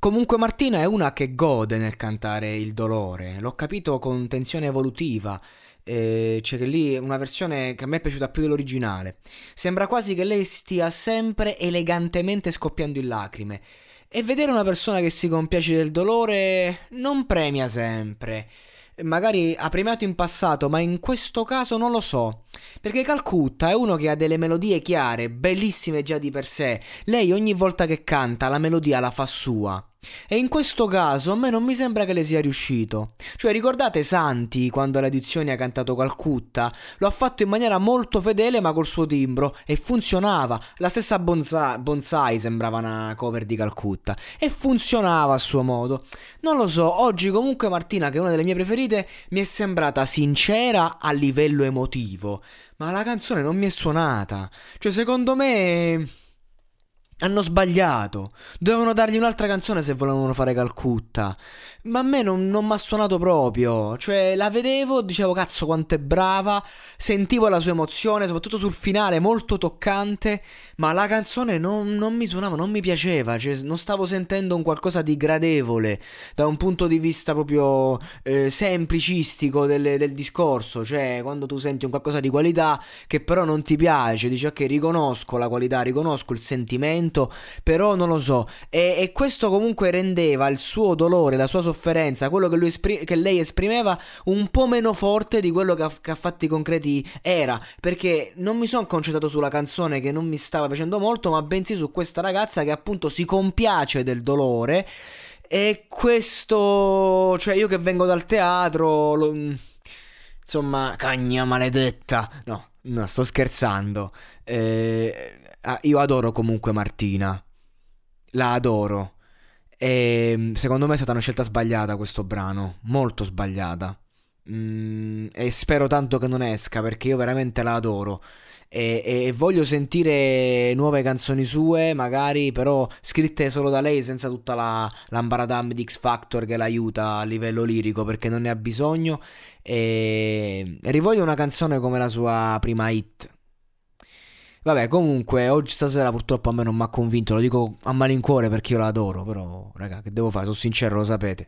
Comunque Martina è una che gode nel cantare il dolore, l'ho capito con tensione evolutiva. Eh, c'è che lì una versione che a me è piaciuta più dell'originale. Sembra quasi che lei stia sempre elegantemente scoppiando in lacrime. E vedere una persona che si compiace del dolore non premia sempre. Magari ha premiato in passato, ma in questo caso non lo so. Perché Calcutta è uno che ha delle melodie chiare, bellissime già di per sé. Lei ogni volta che canta la melodia la fa sua. E in questo caso a me non mi sembra che le sia riuscito. Cioè, ricordate Santi quando alle edizioni ha cantato Calcutta? Lo ha fatto in maniera molto fedele, ma col suo timbro e funzionava. La stessa Bonsai, Bonsai sembrava una cover di Calcutta e funzionava a suo modo. Non lo so, oggi comunque Martina, che è una delle mie preferite, mi è sembrata sincera a livello emotivo, ma la canzone non mi è suonata. Cioè, secondo me hanno sbagliato. Dovevano dargli un'altra canzone se volevano fare Calcutta. Ma a me non, non mi ha suonato proprio. Cioè, la vedevo, dicevo, cazzo, quanto è brava. Sentivo la sua emozione, soprattutto sul finale, molto toccante. Ma la canzone non, non mi suonava, non mi piaceva. Cioè, non stavo sentendo un qualcosa di gradevole da un punto di vista proprio eh, semplicistico del, del discorso. Cioè, quando tu senti un qualcosa di qualità che però non ti piace, dici, ok, riconosco la qualità, riconosco il sentimento, però non lo so. E, e questo comunque rendeva il suo dolore, la sua sofferenza, quello che, esprim- che lei esprimeva, un po' meno forte di quello che a, che a fatti concreti era. Perché non mi sono concentrato sulla canzone che non mi stava piacendo molto, ma bensì su questa ragazza che appunto si compiace del dolore. E questo, cioè io che vengo dal teatro, lo, insomma, cagna maledetta. No, no, sto scherzando. Eh, io adoro comunque Martina. La adoro. E secondo me è stata una scelta sbagliata questo brano, molto sbagliata. Mm, e spero tanto che non esca perché io veramente la adoro. E, e, voglio sentire nuove canzoni sue, magari però scritte solo da lei senza tutta la l'ambaradam di X Factor che l'aiuta a livello lirico perché non ne ha bisogno. E, e rivoglio una canzone come la sua prima hit. Vabbè, comunque, oggi stasera purtroppo a me non mi ha convinto, lo dico a malincuore perché io la adoro, però, raga, che devo fare? Sono sincero, lo sapete.